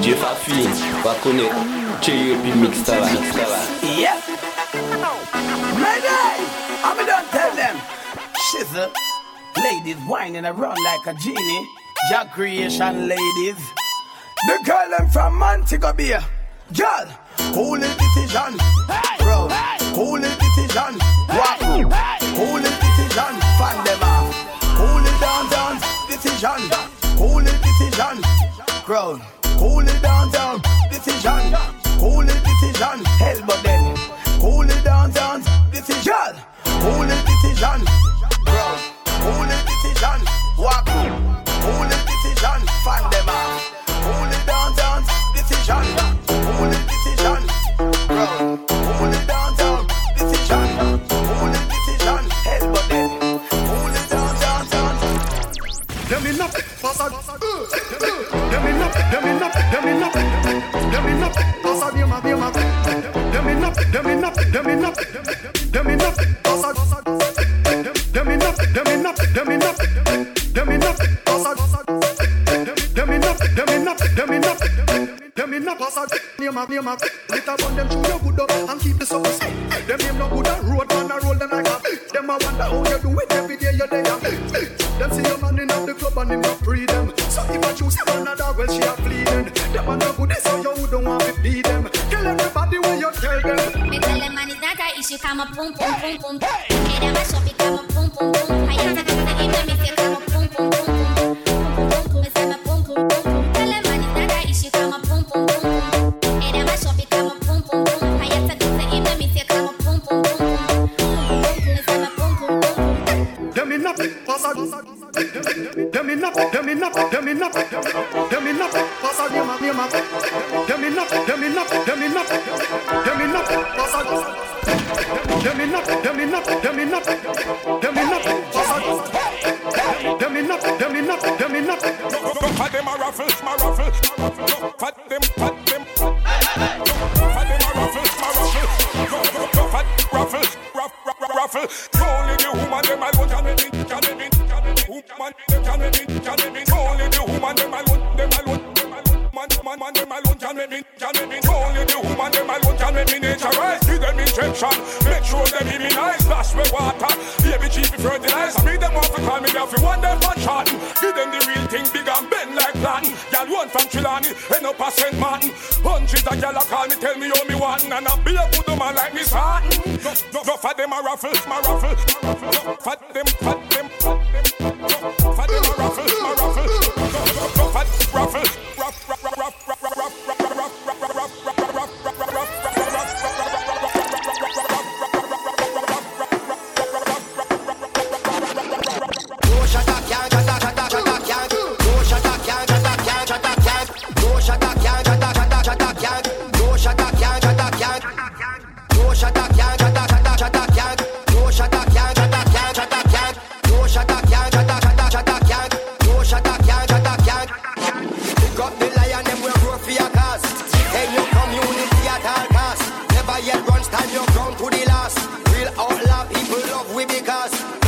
DJ Fafin, va connaître Cherry puis mix ça va. Yeah. Mayday! I'm done tell them. Shizzle. Ladies whining around like a genie. Jack creation ladies. The girl them from Montego Bay. Girl, cool decision. Hey, Bro, hey. cool decision. Hey, Walk through. Hey. Cool decision. Fan them off. Cool it down, down. Decision. Cool decision. Crown. Cool it down, down, decision. Cool it, decision. Hell, but then. Cool it down, down, decision. Cool it, decision. Bro, cool it, decision. Walk. Cool it, decision. Fan them out. Cool it down, down, decision. Cool it, decision. Bro. time I pump, pump, pump, pump. pum. Era mais shopping Johnny, end up a St. Martin. Hundreds of y'all call me, tell me how me want, and I be a good man like me starting. No, no, for them a raffle, my raffle, no, for them, for them, for them. Stand your ground to the last. Real outlaw people love we because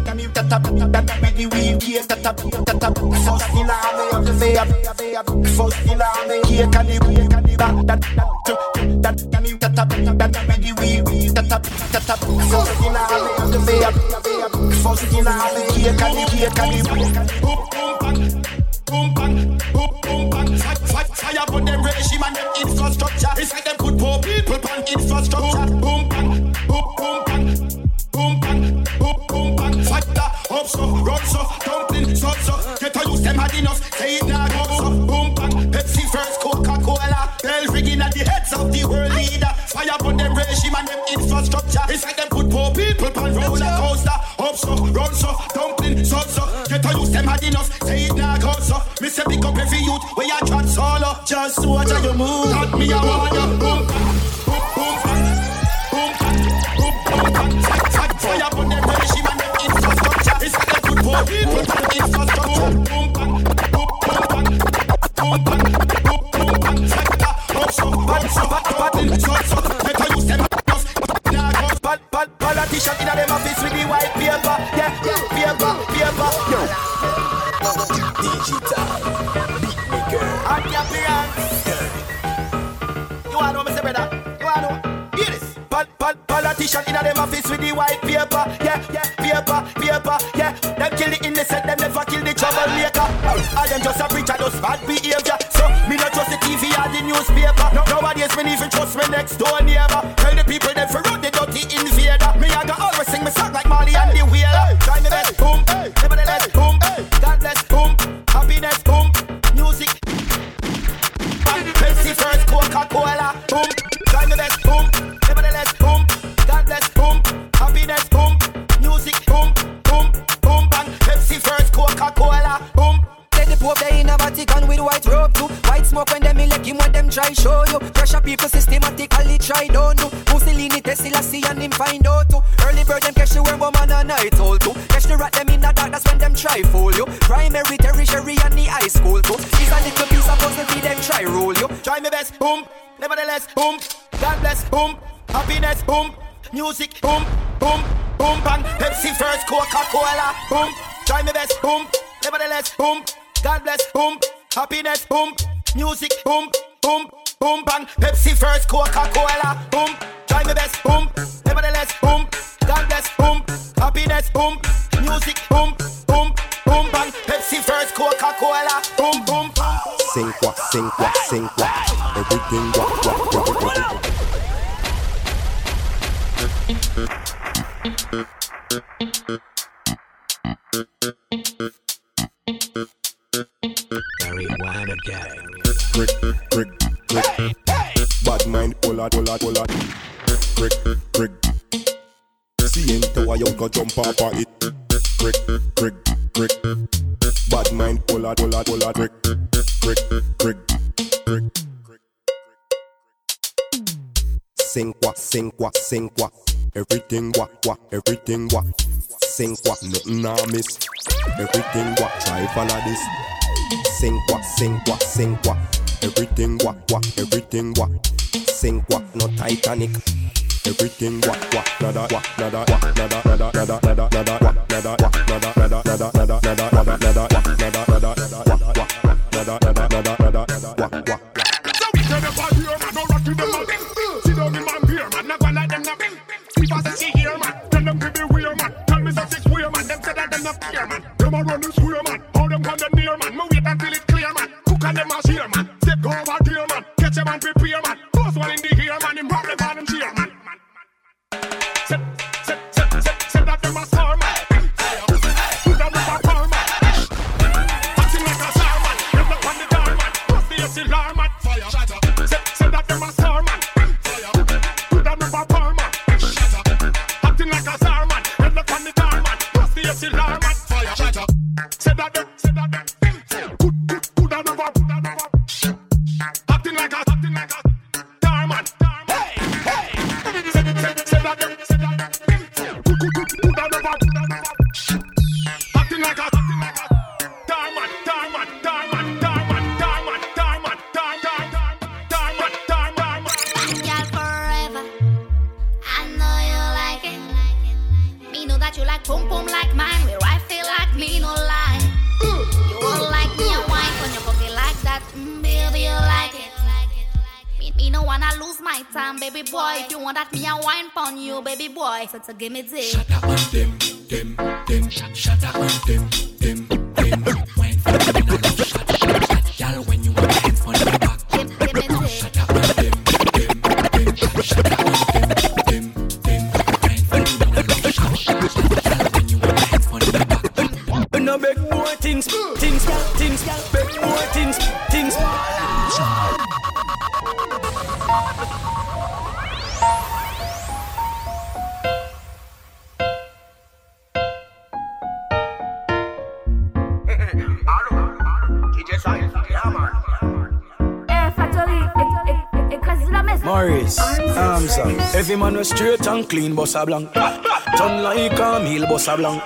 tap we we you that that that we we Boom boom boom. Fire, them regime and them infrastructure. It's like them good poor people on infrastructure. Me I want you. Politician in them office with the white paper. Yeah, yeah, high school too. It's a little piece of puzzle for them try rule you. Try me best, boom. Nevertheless, boom. God bless, boom. Happiness, boom. Music, boom, boom, boom, bang. Pepsi first, Coca-Cola, boom. Try me best, boom. Nevertheless, boom. God bless, boom. Happiness, boom. Music, boom, boom, boom, bang. Pepsi first, Coca-Cola, boom. Try me best, boom. Nevertheless, boom. God bless, boom. Happiness, boom. Music, boom, boom, boom, bang. Pepsi first, Coca-Cola, boom, boom, boom. Sing what, sing what, sing what. Everything what, what, what, what, what. Brick, brick, brick. Bad mind, pull out, pull out, pull out. Brick, brick. See into why you go jump off of it. Brick, brick, brick. Bad mind, pull out, pull out, pull out. Brick, brick, brick, brick. Sing what, sing what, sing what. Everything what, what, everything what. Sing what, nothing I miss. Everything what, try follow this. Sing what, sing what, sing what. Everything what, what, everything what. Sing what, no Titanic. Everything what, what, nada, what, nada, what, nada, nada, nada, nada, nada, what, nada, what, nada, nada, nada, nada, nada, nada, nada, what, nada, nada, nada, what, what, nada, nada, nada, nada, what, what. So we turn up our beer, man, no rock to them, man. Sit down in my beer, man, gonna let them know. If I say here, man, tell them to be weird, man. Tell me that it's weird, man. Them say that them not here, man. Them a run this weird, man. How them come them near, man. Me wait until it's clear, man. Cook and them a share, man. Step over here, man. Catch a man, prepare, man. home like mine, where I feel like me, no lie. You won't like me, I wine on your pocket like that. Mm, baby, you like it. Me, me no wanna lose my time, baby boy. If you want that, me I wine pon you, baby boy. So, so give me this. Shut up on them, them, them. Shut up on them, them, them. Morris, Armstrong. Every man was straight and clean, boss a blank. Turn like a meal, boss a blank.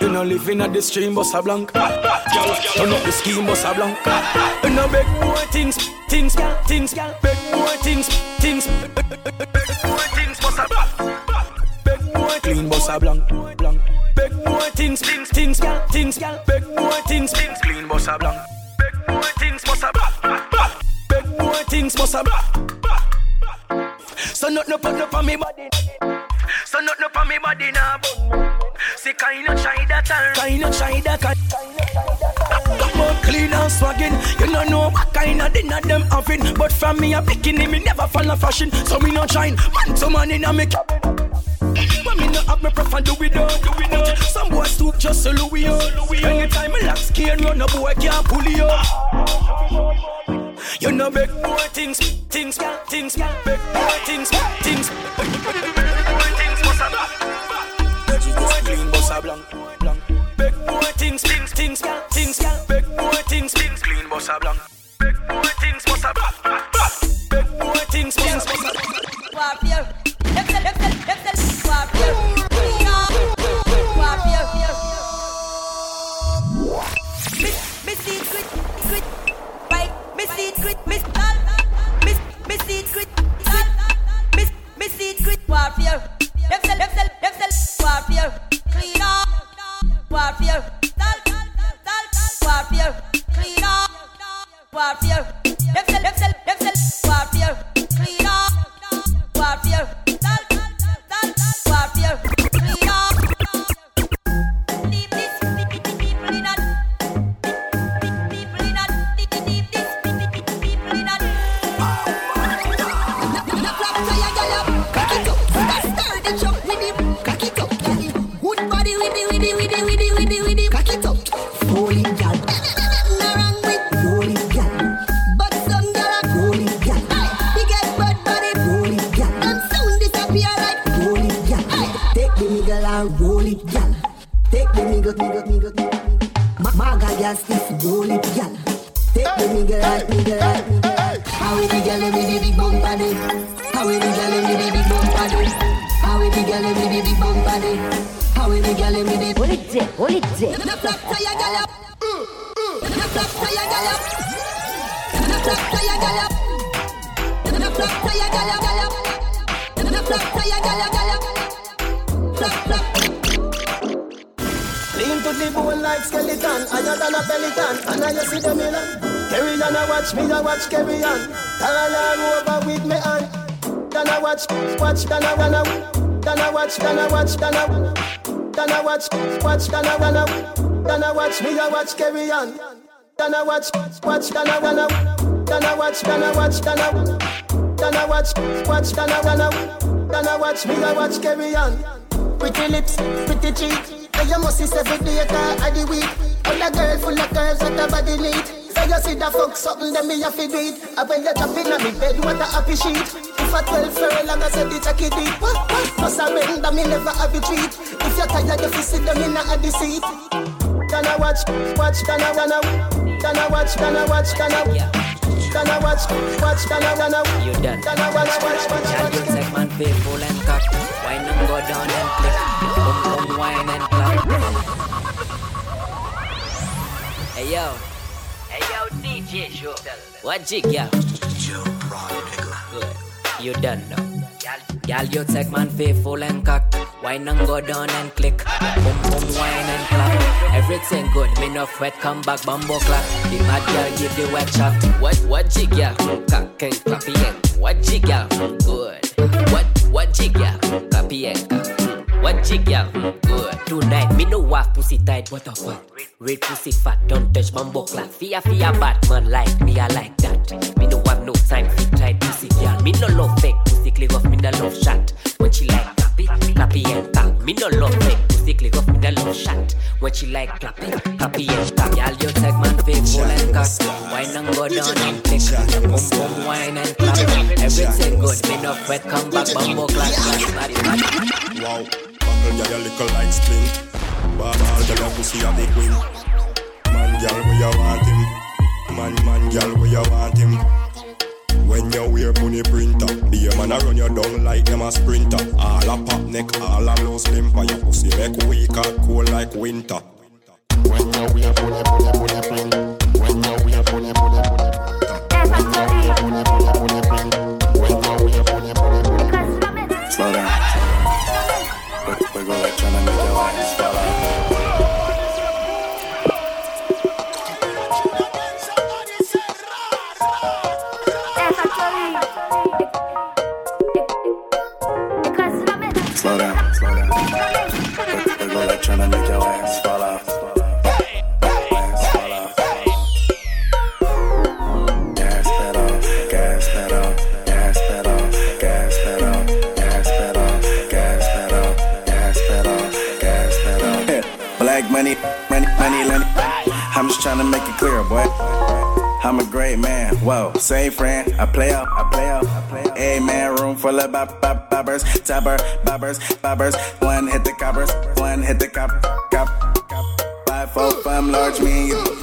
You know living at the stream, boss a blank. Turn up the scheme, boss a blank. You know beg more things, things, things, beg more things, things, beg more things, boss a blank. Beg more clean, boss a blank, blank. Beg more things, things, things, things, beg more things, things, clean, boss a blank. Beg more things, boss a blank. Beg more things, boss a blank. So nothing up up on me body. So nothing up on me body now. See kind of shy that all, kind of shy that. More clean and swagging. You don't know what kind of dinner them having. But from me a bikini, me never follow fashion. So me not shine. Man to man in a me cabin. But me not have me prefer do out, do it out. Some boys stoop just so Louis out. Anytime me lock skin run, a boy can't pull you out. You know beg more things, things, things, beg more things, things. A clean, boss a blank, blank. Beg more things, things, things, things. Beg more things, things, clean, boss a blank. Beg more things, higher than a pelican. And I see the Milan. Carry on, I watch me, I watch carry on. All over with me hand. Then I watch, watch, then I run away. Then I watch, then I watch, then I Then I watch, watch, then I run away. Then I watch me, I watch carry on. Then I watch, watch, then I run away. Then I watch, then I watch, then I Then I watch, watch, then I run away. Then I watch me, I watch carry on. Pretty lips, pretty cheek. And you must see every day of the week. And a girl full of curves that her body neat. So you see the fuck something that me have to do it. And when you jump in on me bed, what a happy sheet. If I 12 furlong, I said it's a kid deep. Plus I render me never have a treat. If you're tired, you fi sit down in a. Then I watch, watch, I away. Then I watch, I watch, I Then I watch, watch, I run away. You done. I watch, watch, watch, watch. you segment faithful and cock. Wine and go down and click. Boom boom wine and clap. Hey yo. Hey yo DJ show. What jig ya? Good. You done know. Girl, you take man faithful and cock. Wine and go down and click. Boom, boom, wine and clap. Everything good, me no fret, come back, bumbo clap. The bad girl give the wet shot. What, what jig, girl? Cock and clap, yeah. What jig, girl? Good. What, what jig, girl? Copy and what jig, girl? Good. Tonight, me no want pussy tight. What the fuck? Red pussy fat, don't touch bumbo clap. Fear, fear, Batman like me, I like that. Me no have no time for tight pussy, girl. Me no love fake pussy, click off, me no love shot. When she like clappy, clappy and cock. Me no love fake pussy, click off, me no love shot. When she like clappy, clappy and cock. Girl, you take man faithful and cock. Wine and go down and click. Boom, boom, wine and clap. Everything good, me no fret, come back, bumbo clap. Wow, buckle girl, you little like spring. Ball, ball, girl, your pussy a the queen. Man, girl, where you want him? Man, man, girl, where you want him? When you wear money printer, be a man a run you down like them a sprinter. All a pop neck, all a low for your pussy make weak and cold like winter. When you wear money, money, money print. Same friend. I play out, I play out, I play. Hey man, room full of bop, bop, bobbers, topper, bobbers, bobbers. One hit the coppers, one hit the cop, cop, cop. Five, four, five, large, me and you.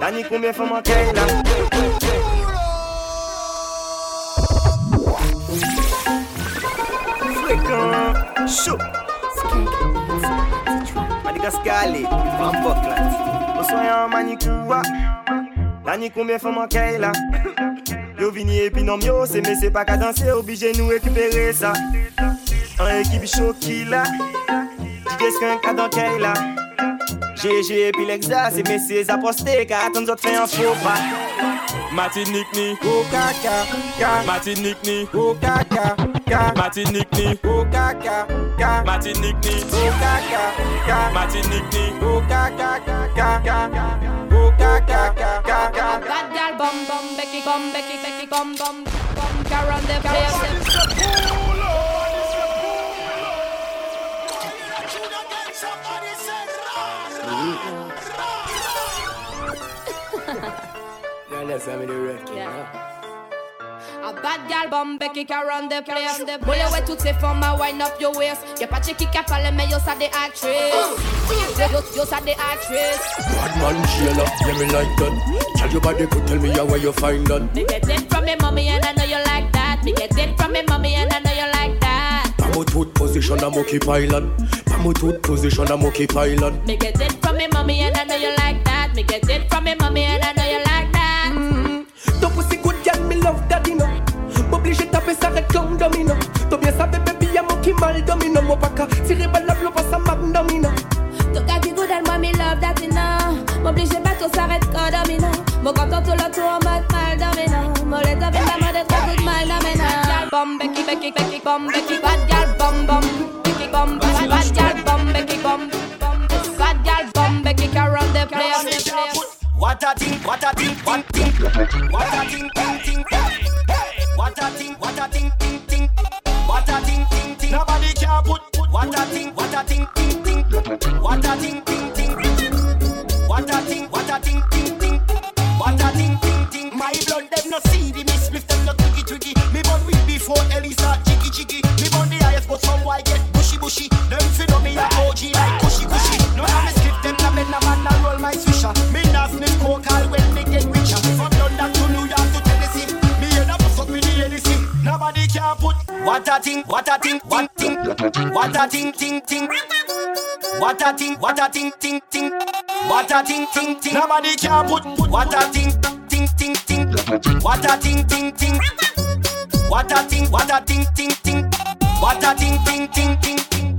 Dani combien fait mon Kayla Fréquent Chaud. Madagascar Van Buckland Soy un manicura Dani combien fait mon Kayla Yo vini et puis non yo c'est mais c'est pas qu'à danser obligé nous récupérer ça. En équipe chaud là. DJ Skunk à dans Kayla GG puis l'exa, c'est messieurs apostés car attends nous autres fait un faux pas. Martinique ni oh caca, ca Martinique ni oh caca, ca Martinique ni oh caca, ca Martinique ni oh caca, ca Martinique ni oh caca, ca ca oh caca, ca ca Bad gal bum bum Becky bum Becky Becky bum bum bum Karen the place A bad gal bum Becky can run the place. Boule ouais toutes ces femmes à wind up your waist. Y'a pas de qui a parlé mais yo ça des actrices Yo, yo ça des actrices Bad man Sheila, yeah me like that. Tell your body could tell me how where you find that. Me get it from me mommy and I know you like that. Me get it from me mommy and I know you like that. I'm a Pamutut position I'm occupy land. Pamutut position I'm occupy land. Me get it from me mommy and I know you like that Me get it from me mommy and I know you like that mm-hmm. Ton pussy good girl, me love daddy no M'oblige taper ça red comme domino T'as bien ça baby y'a mon qui mal domino Mon pas qu'à tirer balle la blow ça m'abdomino Ton gars dit good and moi me love that you know M'oblige pas tout s'arrête quand domino Mon content tout le tour, mec mal dominant. Mon les tapis, la mode est trop good mal dominant. Bum, Becky, Becky, Becky, bum, Becky, bad gal, bum, bum. Bum, Becky, bum, bum. Bad gal, bum, Becky, can run the place. What a thing, what a thing, one thing. What a thing, thing, thing. What a thing, what a thing, thing, thing. What a thing, thing, thing. Nobody can put. What a thing, what a thing, thing, thing. What a thing, what a thing, what a thing, what thing, what a thing, thing, thing. What a thing, what a thing, thing, thing. What a thing, thing, thing. Nobody can put put. what a thing, thing, thing, thing. What a thing, thing, thing. What a thing, what a thing, thing, thing. What a thing, thing, thing, thing, thing.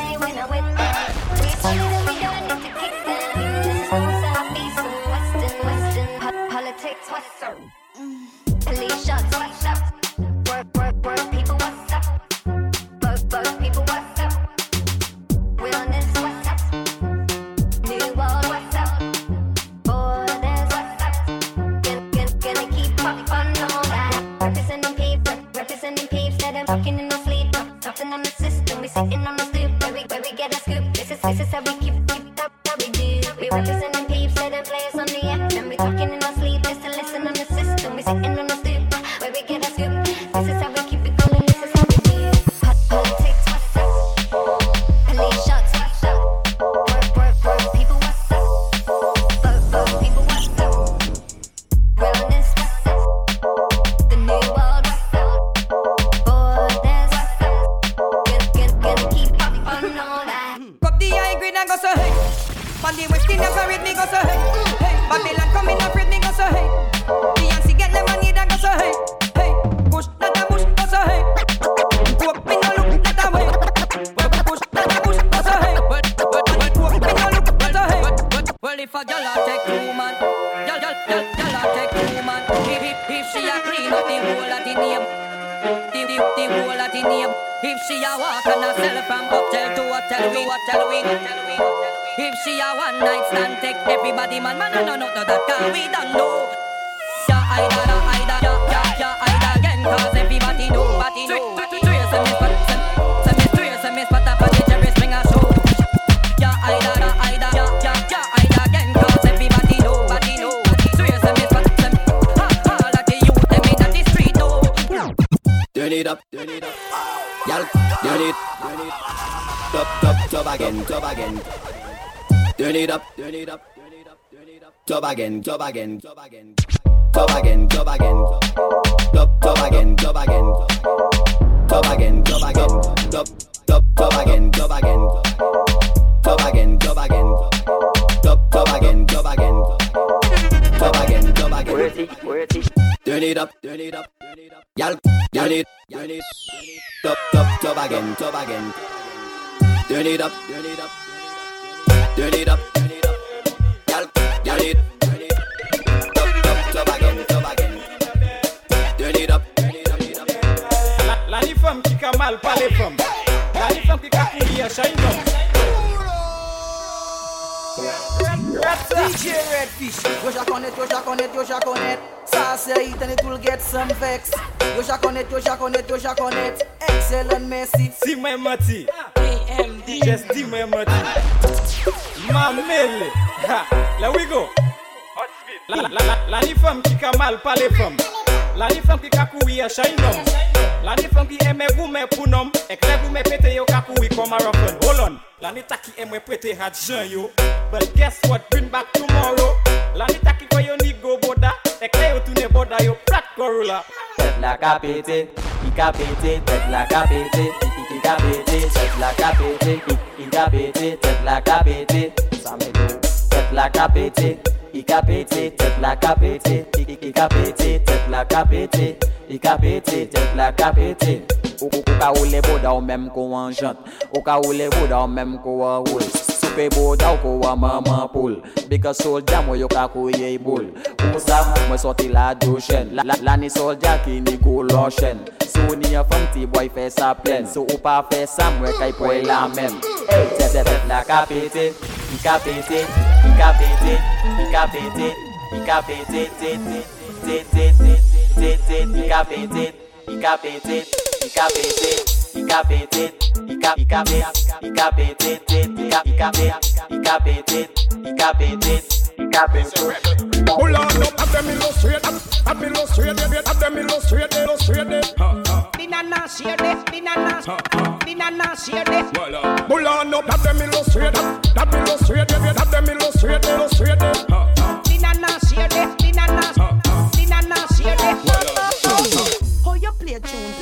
Turn it up, turn it up, turn it up, turn it up. Top again, top again, top again. Top again, top again. Top, top again, top again. Top again, top again. Top, top, top again, top again. Top again, top again. Top, top again, top again. Top again, top again. Turn it up, turn it up, turn it up. Y'all, turn it, up, turn it up. Up, turn it. Y'all, y'all turn it. Top, top, top again, top again. Turn it up, turn it up, turn it up. La, la ni femme qui a mal pas les femmes. La ni femme qui a couillé à chaque DJ Redfish, yo jack on it, yo jack on it, yo jack on it. Sauce eat and it will get some vex. Yo jack on it, yo jack on yo jack on. Excellent Messi. Si mwen mati Just di mwen mati Mamele, ha, la wigo La, la, la, la ni fem ki ka mal pale fem La ni fem ki ka kouye shay nom. La ni fem ki eme goume pou nom. Ek le goume pete yo ka kouye koma rofen Olon, la ni taki eme pete hat jen yo. But guess what, bring back tomorrow. La ni taki kwa yo ni go boda. Ek le yo tune boda yo. Plat korula Tet la ka pete, ki ka pete, tet la ka pete. da pété, tête la capété, il da pété, tête la capété, ça me go, tête la capété, il capété, tête la capété, il capété, tête la capété, il capété, tête la capété. Ou ka ou le boda ou même ko en jante, ou ka ou le boda ou même ko en rose. pe boda ou kowa maman poul. Bika solja mwen yo ka kouye e bol Pousa mwen soti la doshen La, la ni solja ki ni goloshen Sou ni yon fang ti boy fe sa plen. Sou ou pa fe sa mwen kay poy e la men. Hey, tep tep tep la ka pete Ika pete, ika pete, ika pete Ika pete, te te, te te, te te Ika pete, ika pete, ika pete. Ka pété, i ka pété, i ka pété I ka pété, i ka i ka pété, i ka pété té té pété, i ka pété, i ka pété, i ka pété Pull on up, have them have them. Pull on up, have them have them have them you play tune,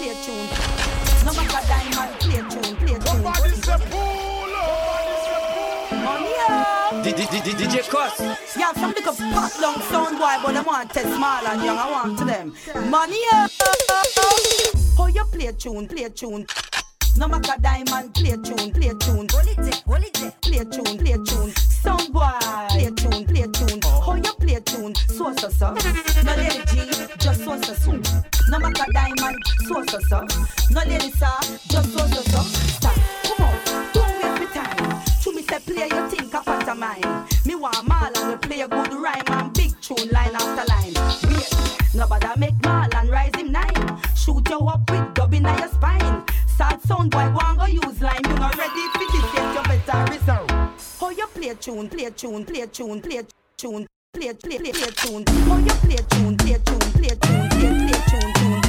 DJ Cuss. Yeah, some little pot long sound boy, but them want test small and young. I want to them. Money up. How you play tune, play tune. No matter diamond, play tune, play tune. Hold it, hold it. Play tune, play tune. Sound boy, play tune, play tune. How you play tune? So so so. No lady G, just so so so. No matter diamond, so so so. No lady sir, just so so so. Stop, come on, To me say play your think a pantomime. Me want Marlon we play a good rhyme and big tune line after line. Wait, nobody make Marlon rise him nine. Shoot you up with dubbing on your spine. Sad sound boy, go and go use line. You not ready for this yet, you better reserve. How you play tune, play tune, play tune, play tune, play play play play tune. How you play tune, play tune, play tune, play play tune,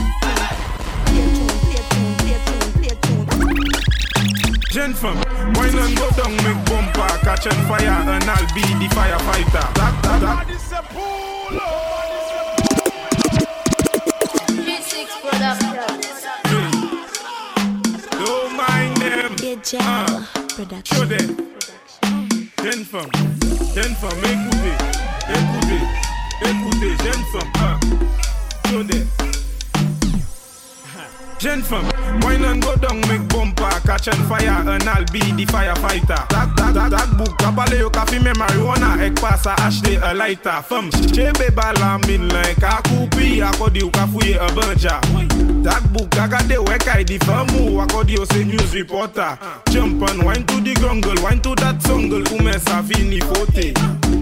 Gen fam, wine and go down, make bumper, catch on fire, and I'll be the firefighter. That, that, that. Don't mind them. Uh, show them. Gen fam, gen fam, écoutez, écoutez, écoutez, gen fam, uh, show them. Gen fam, wine and go down, make bumper, catch on fire, and I'll be the firefighter. That, that, that, that book, kabale yo ka fime marijuana, ek pasa acheter a lighter. Fam, chebe bala min like a coupi, akodi yo ka fouye a banja. That book, agade wek ay di famu, akodi yo se news reporter. Jump and wine to the grungle, wine to that jungle, ou men sa fini fote.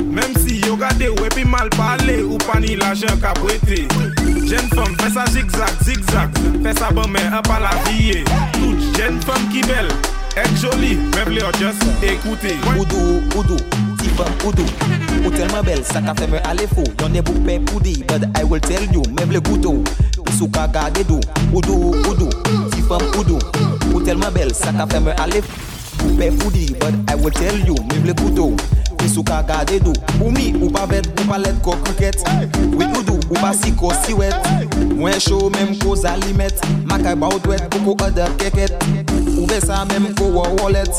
Même si yo gade we pi mal pale, ou pa ni la jen ka bwete Jen fom fè sa zigzag, zigzag. Fè sa bon men an pa la viye Tout jen fom ki bel Ek joli, men vle yo just ekoute Oudou, oudou, ti fom oudou. Ou telman bel, sa ka fè mè ale fo Yon e bou pe poudi, but I will tell you Men vle goutou, pisou ka gade dou Oudou, oudou, ti fom oudou. Ou telman bel, sa ka fè mè ale fo Bou pe poudi, but I will tell you Men vle goutou sou ka gade do Ou mi, ou pa vet ou pa let ko kriket Wit ou do, ou pa si ko siwet Mwen show menm ko zalimet Makay ba ou dwet, ou ko other keket. Ou ve sa menm ko wa wallet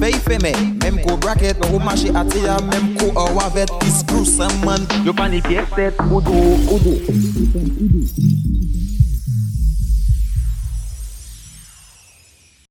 Fey feme, menm ko bracket Ou mache atiya, menm ko a wavet. Dis plus an man Yo pa ni piye set, ou do, ou do